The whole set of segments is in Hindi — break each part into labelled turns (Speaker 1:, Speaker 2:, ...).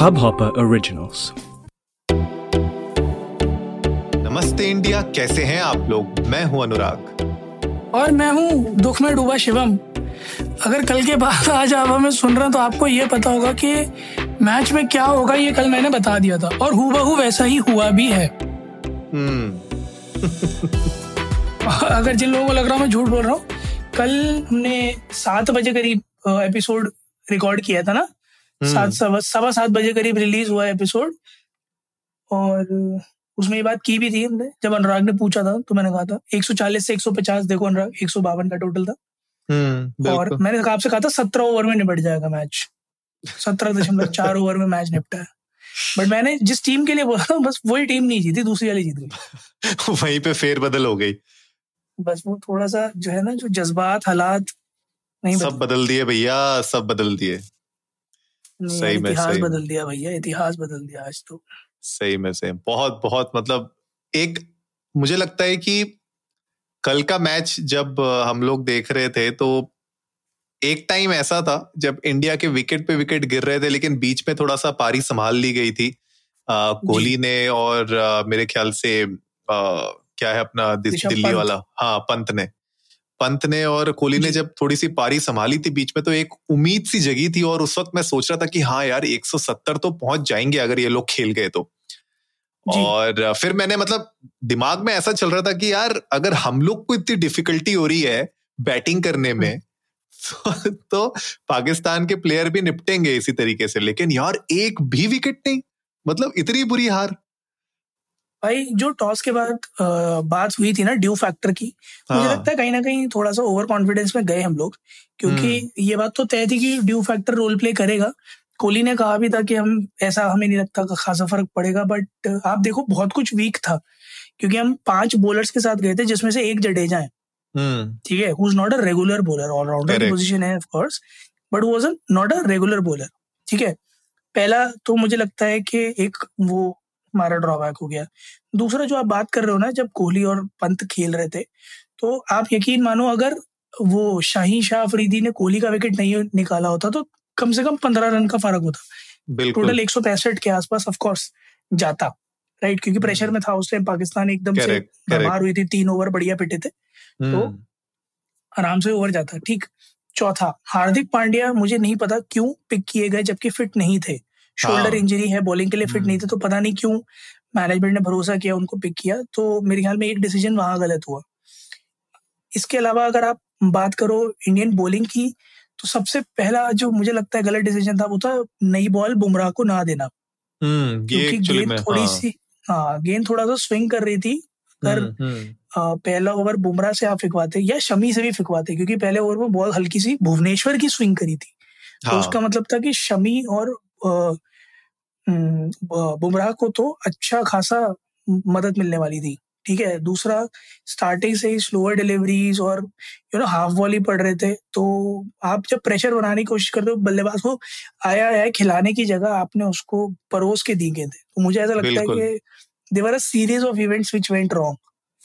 Speaker 1: Hubhopper Originals.
Speaker 2: नमस्ते इंडिया कैसे हैं आप लोग? मैं हूँ अनुराग।
Speaker 3: और मैं हूँ दुख में डूबा शिवम। अगर कल के बाद आज आप हमें सुन रहे हैं तो आपको ये पता होगा कि मैच में क्या होगा ये कल मैंने बता दिया था। और हु वैसा ही हुआ भी है।
Speaker 2: हम्म।
Speaker 3: अगर जिन लोगों को लग रहा हूँ मैं झूठ बोल रहा हूँ कल हमने सात बजे करीब एपिसोड रिकॉर्ड किया था ना। सात सवा सवा सात बजे करीब रिलीज़ हुआ एपिसोड और उसमें ये बात की भी थी हमने। जब अनुराग ने पूछा था तो मैंने कहा था 140 से 150 देखो अनुराग एक का टोटल था।
Speaker 2: हम्म
Speaker 3: और मैंने आपसे कहा था सत्रह ओवर में निपट जाएगा मैच सत्रह दशमलव चार ओवर में मैच निपटा है। बट मैंने जिस टीम के लिए बोला था बस वही टीम नहीं जीती दूसरी वाली जीत गई।
Speaker 2: वहीं पे फेर बदल हो गई।
Speaker 3: बस वो थोड़ा सा जो है ना जो जज्बात हालात नहीं
Speaker 2: सब बदल दिए भैया सब बदल दिए। सही में,
Speaker 3: इतिहास
Speaker 2: सही
Speaker 3: बदल दिया भैया इतिहास बदल दिया आज तो।
Speaker 2: सही में सही बहुत बहुत मतलब एक मुझे लगता है कि कल का मैच जब हम लोग देख रहे थे तो एक टाइम ऐसा था जब इंडिया के विकेट पे विकेट गिर रहे थे लेकिन बीच में थोड़ा सा पारी संभाल ली गई थी। कोहली ने और अ, मेरे ख्याल से अ, क्या है अपना दिल्ली। वाला? हाँ पंत ने। पंत ने और कोहली ने जब थोड़ी सी पारी संभाली थी बीच में तो एक उम्मीद सी जगी थी और उस वक्त मैं सोच रहा था कि हाँ यार 170 तो पहुँच जाएँगे अगर ये लोग खेल गए तो। और फिर मैंने मतलब दिमाग में ऐसा चल रहा था कि यार अगर हम लोग को इतनी डिफिकल्टी हो रही है बैटिंग करने में तो, तो पाकिस्तान के प्लेयर भी निपटेंगे इसी तरीके से। लेकिन यार एक भी विकेट नहीं। मतलब इतनी बुरी हार।
Speaker 3: भाई जो टॉस के बाद बात हुई थी ना ड्यू फैक्टर की मुझे
Speaker 2: हाँ।
Speaker 3: लगता है कहीं ना कहीं थोड़ा सा ओवर कॉन्फिडेंस में गए हम लोग क्योंकि
Speaker 2: हम्म।
Speaker 3: ये बात तो तय थी कि ड्यू फैक्टर रोल प्ले करेगा कोहली ने कहा भी था कि हम ऐसा हमें नहीं लगता खासा फ़र्क पड़ेगा बट आप देखो बहुत कुछ वीक था क्योंकि हम पाँच बॉलर्स के साथ गए थे जिसमें से एक जडेजा है
Speaker 2: हम्म
Speaker 3: ठीक है who is not a regular bowler allrounder. Position है of course but was not a regular bowler ठीक है पहला तो मुझे लगता है कि एक वो हमारा ड्रॉबैक हो गया। दूसरा जो आप बात कर रहे हो ना जब कोहली और पंत खेल रहे थे तो आप यकीन मानो अगर वो शाही शाह अफरीदी ने कोहली का विकेट नहीं निकाला होता तो कम से कम पंद्रह रन का फ़र्क होता। टोटल एक सौ पैंसठ के आसपास ऑफ़ कोर्स जाता राइट क्योंकि प्रेशर में था उस टाइम पाकिस्तान एकदम से. बीमार हुई थी तीन ओवर बढ़िया पिटे थे।
Speaker 2: तो
Speaker 3: आराम से ओवर जाता ठीक। चौथा हार्दिक पांड्या मुझे नहीं पता क्यों पिक किए गए जबकि फिट नहीं थे। शोल्डर
Speaker 2: हाँ।
Speaker 3: इंजरी है बॉलिंग के लिए फिट
Speaker 2: हम्म।
Speaker 3: नहीं थे तो पता नहीं क्यों मैनेजमेंट ने भरोसा किया उनको पिक किया तो मेरे ख्याल में एक डिसीज़न वहाँ गलत हुआ इसके अलावा अगर आप बात करो इंडियन बॉलिंग की तो सबसे पहला जो मुझे लगता है गलत डिसीज़न था वो था नई बॉल बुमराह को ना देना
Speaker 2: हम्म,
Speaker 3: क्योंकि गेंद थोड़ी
Speaker 2: हाँ,
Speaker 3: सी हाँ गेंद थोड़ा सा स्विंग कर रही थी अगर
Speaker 2: हम्म,
Speaker 3: पहला ओवर बुमराह से आप फिकवाते या शमी से भी फिकवाते क्योंकि पहले ओवर में बॉल हल्की सी भुवनेश्वर की स्विंग करी थी हाँ। तो
Speaker 2: हाँ,
Speaker 3: उसका मतलब था कि शमी और बुमराह को तो अच्छा खासा मदद मिलने वाली थी ठीक है? दूसरा स्टार्टिंग से ही स्लोअर डिलीवरीज और यू नो हाफ़ वॉली पड़ रहे थे तो आप जब प्रेशर बनाने की कोशिश करते हो बल्लेबाज को आया है खिलाने की जगह आपने उसको परोस के दी गए थे। तो मुझे ऐसा लगता है। कि they were a series of events which went wrong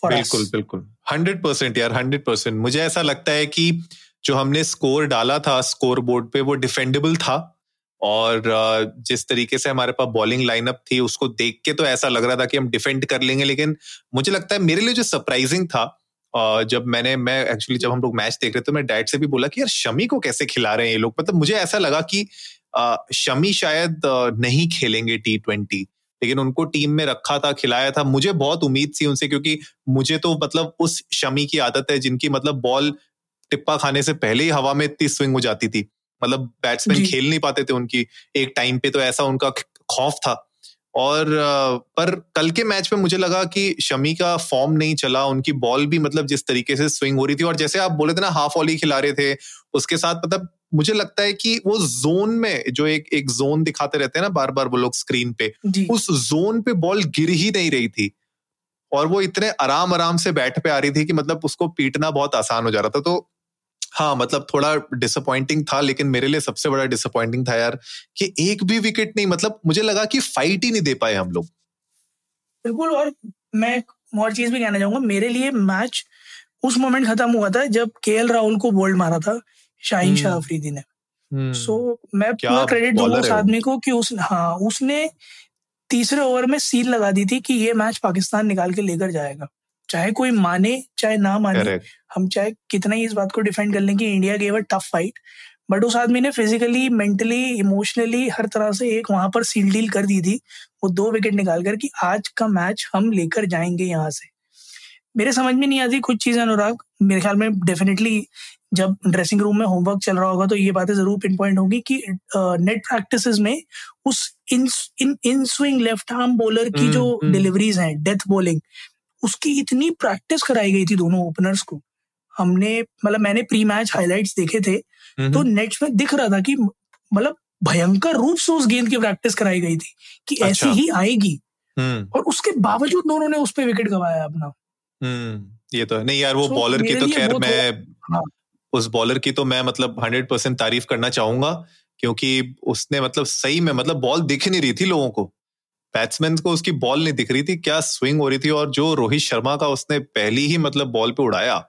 Speaker 3: for
Speaker 2: बिल्कुल बिल्कुल। हंड्रेड परसेंट यार हंड्रेड परसेंट मुझे ऐसा लगता है कि जो हमने स्कोर डाला था स्कोर बोर्ड पे वो डिफेंडेबल था। और जिस तरीके से हमारे पास बॉलिंग लाइनअप थी, उसको देख के तो ऐसा लग रहा था कि हम डिफेंड कर लेंगे, लेकिन मुझे लगता है मेरे लिए जो सरप्राइजिंग था जब मैंने, मैं एक्चुअली जब हम लोग मैच देख रहे थे तो मैं डैड से भी बोला कि यार शमी को कैसे खिला रहे हैं ये लोग? मतलब मुझे ऐसा लगा कि शमी शायद नहीं खेलेंगे टी ट्वेंटी लेकिन उनको टीम में रखा था, खिलाया था। मुझे बहुत उम्मीद थी उनसे, क्योंकि मुझे तो मतलब उस शमी की आदत है, जिनकी मतलब बॉल टिप्पा खाने से पहले ही हवा में इतनी स्विंग हो जाती थी। मतलब बैट्समैन खेल नहीं पाते थे उनकी। एक टाइम पे तो ऐसा उनका खौफ था। और पर कल के मैच में मुझे लगा कि शमी का फॉर्म नहीं चला उनकी बॉल भी मतलब जिस तरीके से स्विंग हो रही थी और जैसे आप बोले थे ना हाफ़ ऑली खिला रहे थे उसके साथ मतलब मुझे लगता है कि वो जोन में जो एक एक जोन दिखाते रहते हैं ना बार बार वो लोग स्क्रीन पे उस जोन पे बॉल गिर ही नहीं रही थी। और वो इतने आराम आराम से बैट पे आ रही थी कि मतलब उसको पीटना बहुत आसान हो जा रहा था। तो हाँ मतलब थोड़ा डिसअपॉइंटिंग था लेकिन मेरे लिए सबसे बड़ा डिसअपॉइंटिंग था यार कि एक भी विकेट नहीं मतलब मुझे लगा कि फाइट ही नहीं दे पाए हम लोग
Speaker 3: बिल्कुल और मैं और चीज़ भी कहना चाहूँगा मेरे लिए मैच उस मोमेंट खत्म हुआ था जब के राहुल को बोल्ड मारा था शाहीन शाह
Speaker 2: हम्म।
Speaker 3: अफरीदी ने सो hmm. मैं पूरा क्रेडिट दूँगा उस आदमी को कि उस हाँ उसने तीसरे ओवर में सील लगा दी थी कि ये मैच पाकिस्तान निकाल के लेकर जाएगा चाहे कोई माने चाहे ना माने Correct. हम चाहे कितना ही इस बात को डिफेंड कर लें कि India gave a tough fight but उस आदमी ने फिजिकली मेंटली इमोशनली हर तरह से एक वहाँ पर सील डील कर दी थी वो दो विकेट निकाल कर कि आज का मैच हम लेकर जाएँगे यहाँ से मेरे समझ में नहीं आती कुछ चीज़ें अनुराग मेरे ख्याल में डेफिनेटली जब ड्रेसिंग रूम में होमवर्क चल रहा होगा तो ये बातें ज़रूर पिन पॉइंट होंगी कि नेट प्रैक्टिस में उस in in in swing left arm bowler की जो डिलीवरीज हम्म, हम्म। हैं डेथ बॉलिंग उसकी इतनी प्रैक्टिस कराई गई थी दोनों ओपनर्स को हमने मतलब मैंने प्री मैच हाइलाइट्स देखे थे तो नेट्स में दिख रहा था कि मतलब भयंकर रूप से उस गेंद की प्रैक्टिस कराई गई थी कि अच्छा। ऐसी ही आएगी हम्म। और उसके बावजूद दोनों ने उस पर विकेट गवाया अपना
Speaker 2: ये तो है नहीं यार वो बॉलर की तो खैर मैं हाँ। उस बॉलर की तो मैं मतलब हंड्रेड परसेंट तारीफ़ करना चाहूँगा क्योंकि उसने मतलब सही में मतलब बॉल दिख नहीं रही थी लोगों को बैट्समैन को उसकी बॉल नहीं दिख रही थी क्या स्विंग हो रही थी और जो रोहित शर्मा का उसने पहली ही मतलब बॉल पे उड़ाया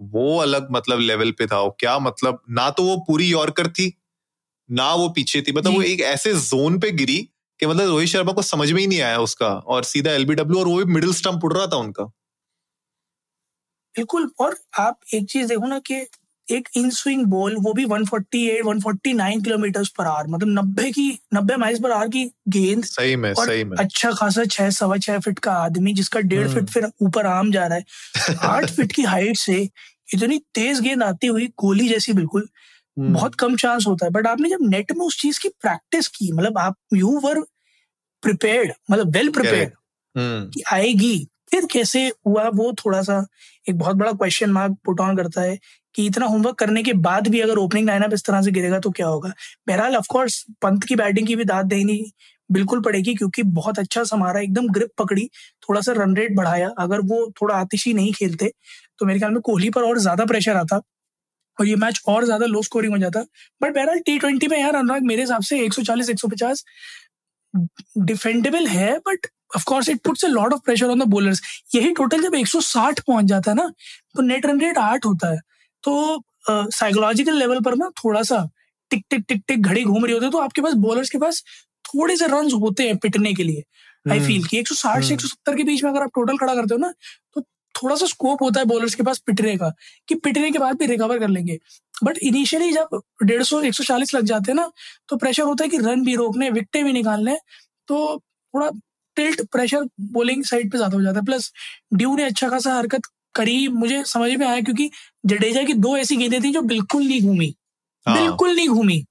Speaker 2: वो अलग मतलब लेवल पे था क्या मतलब ना तो वो पूरी यॉर्कर थी ना वो पीछे थी मतलब वो एक ऐसे जोन पे गिरी कि मतलब रोहित शर्मा को समझ में ही नहीं आया उसका और सीधा एलबीडब्ल्यू और वो भी मिडिल स्टंप उड़ रहा था उनका।
Speaker 3: बिल्कुल और आप एक चीज़ देखो ना कि एक इन स्विंग बॉल वो भी 148 149 किलोमीटर पर आवर मतलब 90 की 90 माइल्स पर आवर की गेंद
Speaker 2: सही में
Speaker 3: और
Speaker 2: सही में।
Speaker 3: अच्छा खासा छह सवा छह फीट का आदमी जिसका डेढ़ फीट हम्म। फिर ऊपर आम जा रहा है। आठ फीट की हाइट से इतनी तेज गेंद आती हुई गोली जैसी बिल्कुल हम्म। बहुत कम चांस होता है। बट आपने जब नेट में उस चीज़ की प्रैक्टिस की मतलब आप यू वर प्रिपेयर्ड मतलब वेल प्रिपेयर्ड कि आएगी फिर कैसे हुआ वो थोड़ा सा एक बहुत बड़ा क्वेश्चन मार्क पुट ऑन करता है कि इतना होमवर्क करने के बाद भी अगर ओपनिंग लाइनअप इस तरह से गिरेगा तो क्या होगा? बहरहाल ऑफकोर्स पंत की बैटिंग की भी दाद देनी बिल्कुल पड़ेगी क्योंकि बहुत अच्छा समारा एकदम ग्रिप पकड़ी थोड़ा सा रन रेट बढ़ाया। अगर वो थोड़ा आतिशी नहीं खेलते तो मेरे ख्याल में कोहली पर और ज़्यादा प्रेशर आता और ये मैच और ज़्यादा लो स्कोरिंग हो जाता। बट बहरहाल टी ट्वेंटी में यार अनुराग मेरे हिसाब से एक सौ चालीस, एक सौ पचास डिफेंडेबल है but of course it puts a lot of pressure on the bowlers यही टोटल जब 160 पहुँच जाता है ना तो नेट रन रेट आठ होता है तो साइकोलॉजिकल uh, लेवल पर ना थोड़ा सा टिक टिक टिक टिक घड़ी घूम रही होती है तो आपके पास बॉलर्स के पास थोड़े से रन होते हैं पिटने के लिए आई फील। कि 160 से 170 हम्म। के बीच में अगर आप टोटल खड़ा करते हो ना तो थोड़ा सा स्कोप होता है बॉलर्स के पास पिटने का कि पिटने के बाद भी रिकवर कर लेंगे बट इनिशियली जब डेढ़ सौ एक सौ चालीस लग जाते हैं ना तो प्रेशर होता है कि रन भी रोकने विकटे भी निकालने तो थोड़ा टिल्ट प्रेशर बॉलिंग साइड पे ज़्यादा हो जाता है। प्लस ड्यू ने अच्छा खासा हरकत करी मुझे समझ में आया क्योंकि जडेजा की दो ऐसी गेंदें थी जो बिल्कुल नहीं घूमी। हाँ। बिल्कुल नहीं घूमी।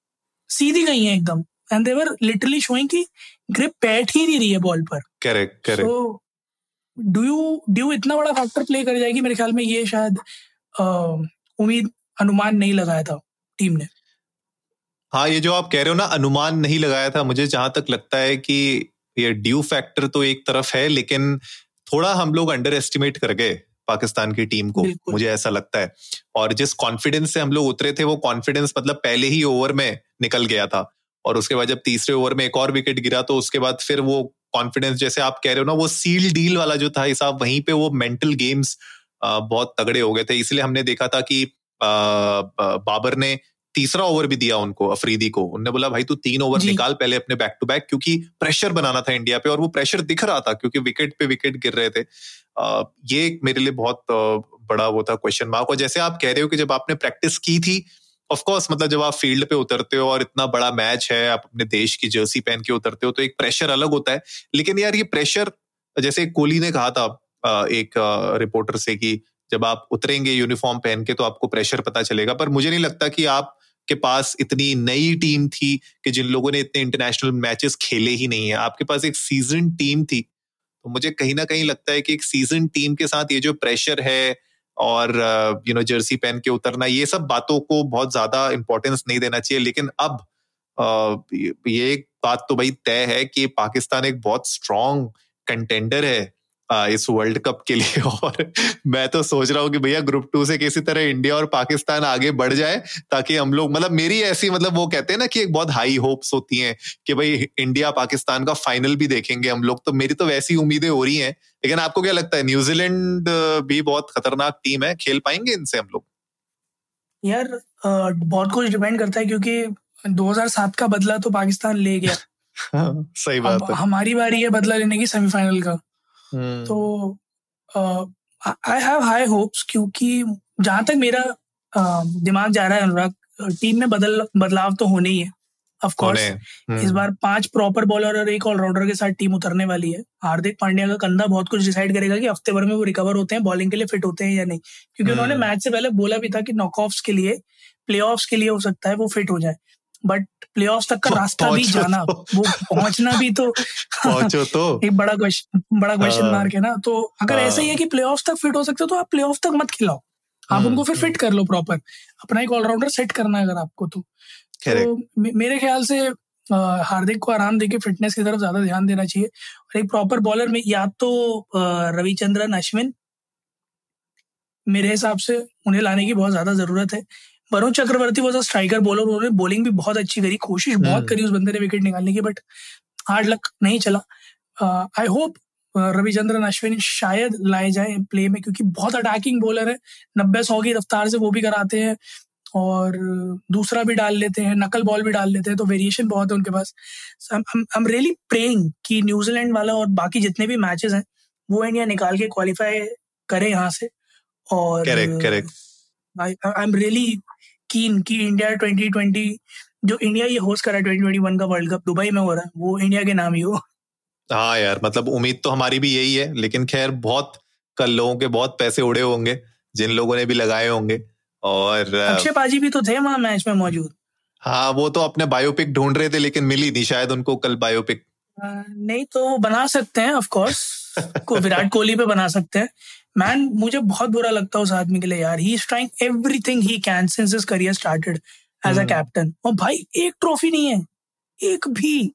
Speaker 3: सीधी गई है एकदम। And they were literally showing की ग्रिप बैठ ही नहीं रही है बॉल पर।
Speaker 2: Correct correct so
Speaker 3: do you dew इतना बड़ा फैक्टर प्ले कर जाएगी मेरे ख्याल में ये शायद उम्मीद अनुमान नहीं लगाया था टीम ने।
Speaker 2: हाँ ये जो आप कह रहे हो ना अनुमान नहीं लगाया था मुझे जहाँ तक लगता है कि ये ड्यू फैक्टर तो एक तरफ़ है लेकिन थोड़ा हम लोग अंडर एस्टिमेट कर गए पाकिस्तान की टीम को मुझे ऐसा लगता है। और जिस कॉन्फिडेंस से हम लोग उतरे थे वो कॉन्फिडेंस मतलब पहले ही ओवर में निकल गया था। और उसके बाद जब तीसरे ओवर में एक और विकेट गिरा तो उसके बाद फिर वो कॉन्फिडेंस जैसे आप कह रहे हो ना वो सील डील वाला जो था हिसाब वहीं पे वो मेंटल गेम्स बहुत तगड़े हो गए थे। इसलिए हमने देखा था कि बाबर ने तीसरा ओवर भी दिया उनको अफरीदी को। उन्होंने बोला भाई तू तीन ओवर निकाल पहले अपने बैक टू बैक क्योंकि प्रेशर बनाना था इंडिया पे और वो प्रेशर दिख रहा था क्योंकि विकेट पे विकेट गिर रहे थे। ये मेरे लिए बहुत बड़ा वो था क्वेश्चन मार्क और जैसे आप कह रहे हो कि जब आपने प्रैक्टिस की थी ऑफ़ कोर्स मतलब जब आप फ़ील्ड पे उतरते हो और इतना बड़ा मैच है आप अपने देश की जर्सी पहन के उतरते हो तो एक प्रेशर अलग होता है। लेकिन यार ये प्रेशर जैसे कोहली ने कहा था एक रिपोर्टर से कि जब आप उतरेंगे यूनिफॉर्म पहन के तो आपको प्रेशर पता चलेगा। पर मुझे नहीं लगता कि आप के पास इतनी नई टीम थी कि जिन लोगों ने इतने इंटरनेशनल मैचेस खेले ही नहीं है। आपके पास एक सीज़न टीम थी। तो मुझे कहीं ना कहीं लगता है कि एक सीज़न टीम के साथ ये जो प्रेशर है और यू नो जर्सी पहन के उतरना ये सब बातों को बहुत ज़्यादा इंपॉर्टेंस नहीं देना चाहिए। लेकिन अब uh, ये एक बात तो भाई तय है कि पाकिस्तान एक बहुत स्ट्रॉन्ग कंटेंडर है। इस वर्ल्ड कप के लिए। और मैं तो सोच रहा हूँ कि भैया ग्रुप टू से किसी तरह इंडिया और पाकिस्तान आगे बढ़ जाए ताकि हम लोग मतलब मेरी ऐसी मतलब वो कहते हैं ना कि एक बहुत हाई होप्स होती हैं कि भाई इंडिया पाकिस्तान का फाइनल भी देखेंगे हम लोग। तो मेरी तो वैसी उम्मीदें हो रही हैं। लेकिन आपको क्या लगता है न्यूजीलैंड भी बहुत खतरनाक टीम है? खेल पाएँगे इनसे हम लोग?
Speaker 3: यार बहुत कुछ डिपेंड करता है क्योंकि 2007 का बदला तो पाकिस्तान ले गया।
Speaker 2: सही बात है।
Speaker 3: हमारी बारी है बदला लेने की सेमीफाइनल का। तो आई हैव हाई होप्स क्योंकि जहाँ तक मेरा दिमाग जा रहा है अनुराग टीम में बदल बदलाव तो होने ही है। ऑफ़ कोर्स इस हम्म। बार पाँच प्रॉपर बॉलर और एक ऑलराउंडर के साथ टीम उतरने वाली है। हार्दिक पांड्या का कंधा बहुत कुछ डिसाइड करेगा कि हफ़्ते भर में वो रिकवर होते हैं बॉलिंग के लिए फिट होते हैं या नहीं। क्योंकि उन्होंने मैच हम्म। से पहले बोला भी था कि नॉकऑफ्स के लिए प्ले के लिए हो सकता है वो फिट हो जाए। बट प्ले तक का रास्ता भी जाना। तो। वो पहुँचना भी तो
Speaker 2: पहुंचो तो।
Speaker 3: एक बड़ा क्वेश्चन बड़ा क्वेश्चन मार्क है ना। तो अगर ऐसा ही है हाँ। कि प्ले ऑफ़ तक फिट हो सकते हो तो आप प्ले तक मत खिलाओ। आप हम्म, उनको फिर फिट कर लो प्रॉपर अपना एक ऑलराउंडर सेट करना है अगर आपको तो, तो मेरे ख्याल से हार्दिक को आराम देके फिटनेस की तरफ़ ज़्यादा ध्यान देना चाहिए। और एक प्रॉपर बॉलर में या तो रविचंद्रन अश्विन मेरे हिसाब से उन्हें लाने की बहुत ज़्यादा ज़रूरत है। Varun Chakravarthy was a striker bowler उन्होंने बॉलिंग भी बहुत अच्छी करी कोशिश बहुत हम्म। करी उस बंदे ने विकेट निकालने की बट हार्ड लक नहीं चला। आई होप रविचंद्रन अश्विन शायद लाए जाए प्ले में क्योंकि बहुत अटैकिंग बॉलर है। नब्बे सौ की रफ्तार से वो भी कराते हैं और दूसरा भी डाल लेते हैं नकल बॉल भी डाल लेते हैं तो वेरिएशन बहुत है उनके पास। आई एम रियली प्रेइंग कि न्यूजीलैंड वाला और बाकी जितने भी मैचेस हैं वो इंडिया निकाल के क्वालिफाई करे यहाँ से और आई एम रियली कीन कि इंडिया 2020 जो इंडिया ये होस्ट करा है 2021 का वर्ल्ड कप दुबई में हो रहा है वो इंडिया के नाम ही हो।
Speaker 2: हाँ यार मतलब उम्मीद तो हमारी भी यही है लेकिन खैर बहुत कल लोगों के बहुत पैसे उड़े होंगे जिन लोगों ने भी लगाए होंगे और
Speaker 3: अक्षय पाजी भी तो थे वहाँ मैच में मौजूद।
Speaker 2: हाँ वो तो अपने बायोपिक ढूंढ रहे थे लेकिन मिली नहीं शायद उनको कल बायोपिक
Speaker 3: नहीं तो बना सकते हैं ऑफ़ कोर्स को विराट कोहली पे बना सकते हैं। मैन मुझे बहुत बुरा लगता है उस आदमी के लिए यार। He is trying everything he can since his career started as a captain और भाई एक ट्रॉफी नहीं है। एक भी।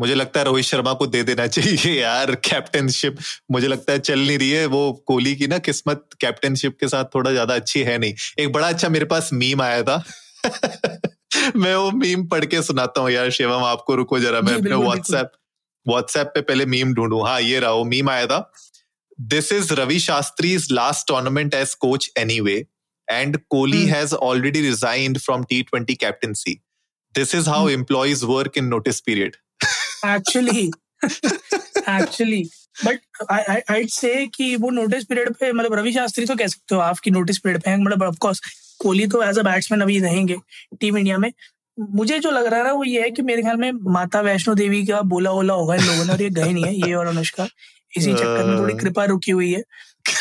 Speaker 2: मुझे लगता है रोहित शर्मा को दे देना चाहिए यार कैप्टनशिप मुझे लगता है चल नहीं रही है वो कोहली की ना किस्मत कैप्टनशिप के साथ थोड़ा ज़्यादा अच्छी है नहीं। एक बड़ा अच्छा मेरे पास मीम आया था। मैं वो मीम पढ़ के सुनाता हूँ यार शिवम आपको रुको जरा मैं अपने व्हाट्सएप व्हाट्सएप पे पहले मीम ढूंढू। हाँ ये रहा वो मीम आया था। This is Ravi Shastri's last tournament as coach anyway and Kohli has already resigned from T twenty captaincy this is how employees work in notice period
Speaker 3: actually actually but I say कि वो नोटिस पीरियड पे मतलब रवि शास्त्री तो कह सकते हो आपकी नोटिस पीरियड पे मतलब ऑफ़ कोर्स कोहली तो एज अ बैट्समैन अभी रहेंगे टीम इंडिया में मुझे जो लग रहा है वो ये है कि मेरे ख्याल में माता वैष्णो देवी का बोला ओला होगा इन लोगों ने और ये गए नहीं है ये और अनुष्का। इसी चक्कर में थोड़ी कृपा रुकी हुई है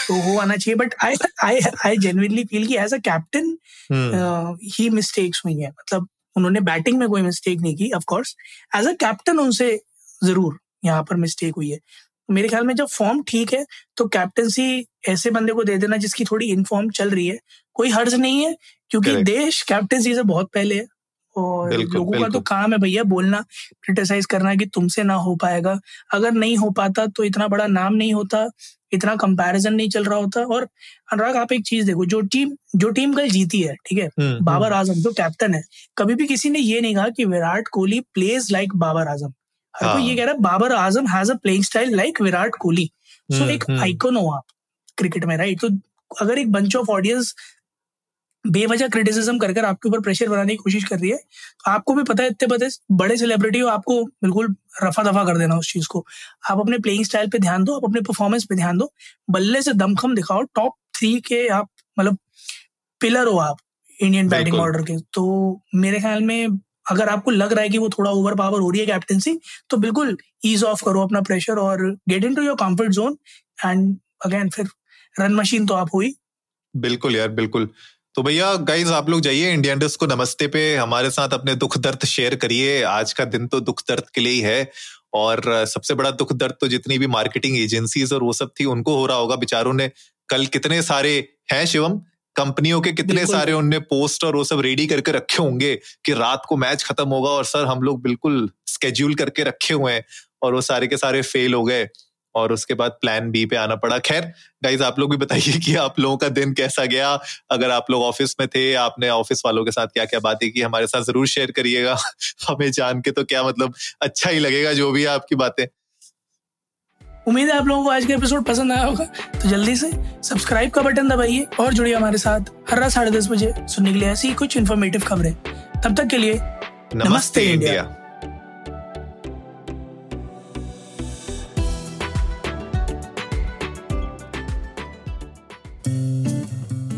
Speaker 3: तो वो आना चाहिए। But I I I genuinely feel कि as a captain he mistakes हुई है। मतलब उन्होंने बैटिंग में कोई मिस्टेक नहीं की ऑफकोर्स एज अ कैप्टन उनसे ज़रूर यहाँ पर मिस्टेक हुई है। मेरे ख्याल में जब फॉर्म ठीक है तो कैप्टनसी ऐसे बंदे को दे देना जिसकी थोड़ी इनफॉर्म चल रही है। कोई हर्ज नहीं है क्योंकि देश कैप्टनसी से बहुत पहले है। और लोगों का तो काम है भैया बोलना क्रिटिसाइज करना कि तुमसे ना हो पाएगा। अगर नहीं हो पाता तो इतना बड़ा नाम नहीं होता इतना कंपैरिजन नहीं चल रहा होता। और अनुराग आप एक चीज़ देखो जो टीम जो टीम कल जीती है ठीक है? हम्म, हम्म। बाबर आज़म जो कैप्टन है कभी भी किसी ने ये नहीं कहा कि विराट कोहली प्लेज लाइक बाबर आज़म। हर कोई ये कह रहा है Babar Azam has a playing style like Virat Kohli. So एक आइकन हो आप क्रिकेट में राइट तो अगर एक बंच ऑफ़ ऑडियंस बेवजह क्रिटिसिज्म कर कर आपके ऊपर प्रेशर बनाने की कोशिश कर रही है तो आपको भी पता है इतने पता बड़े सेलिब्रिटी हो आपको बिल्कुल रफा दफ़ा कर देना उस चीज़ को। आप अपने प्लेइंग स्टाइल पे ध्यान दो आप अपने परफॉर्मेंस पे ध्यान दो बल्ले से दमखम दिखाओ टॉप थ्री के आप मतलब पिलर हो आप इंडियन बैटिंग ऑर्डर के। तो मेरे ख्याल में अगर आपको लग रहा है कि वो थोड़ा ओवर पावर हो रही है कैप्टनसी तो बिल्कुल ईज ऑफ़ करो अपना प्रेशर और get into your comfort zone and again फिर रन मशीन तो आप हुई
Speaker 2: बिल्कुल यार बिल्कुल। तो भैया गाइज़ आप लोग जाइए इंडिया इंडस्ट को नमस्ते पे। हमारे साथ अपने दुख दर्द शेयर करिए। आज का दिन तो दुख दर्द के लिए ही है। और सबसे बड़ा दुख दर्द तो जितनी भी मार्केटिंग एजेंसीज और वो सब थी उनको हो रहा होगा बेचारों ने। कल कितने सारे हैं शिवम? कंपनियों के कितने सारे उनने पोस्ट और वो सब रेडी करके रखे होंगे कि रात को मैच खत्म होगा और सर हम लोग बिल्कुल स्केड्यूल करके रखे हुए हैं और वो सारे के सारे फेल हो गए। और उसके बाद प्लान बी पे आना पड़ा। खैर गाइज़ आप लोग भी बताइए कि आप लोगों का दिन कैसा गया? अगर आप लोग ऑफ़िस में थे आपने ऑफ़िस वालों के साथ क्या क्या बातें की हमारे साथ ज़रूर शेयर करिएगा। हमें जान के तो क्या मतलब अच्छा ही लगेगा जो भी है आपकी बातें।
Speaker 3: उम्मीद है आप लोगों को आज का एपिसोड पसंद आया होगा। तो जल्दी से सब्सक्राइब का बटन दबाइए और जुड़िए हमारे साथ हर रात साढ़े दस बजे सुनने के लिए ऐसी कुछ इन्फॉर्मेटिव खबरें। तब तक के लिए नमस्ते
Speaker 2: नमस्ते इंडिया।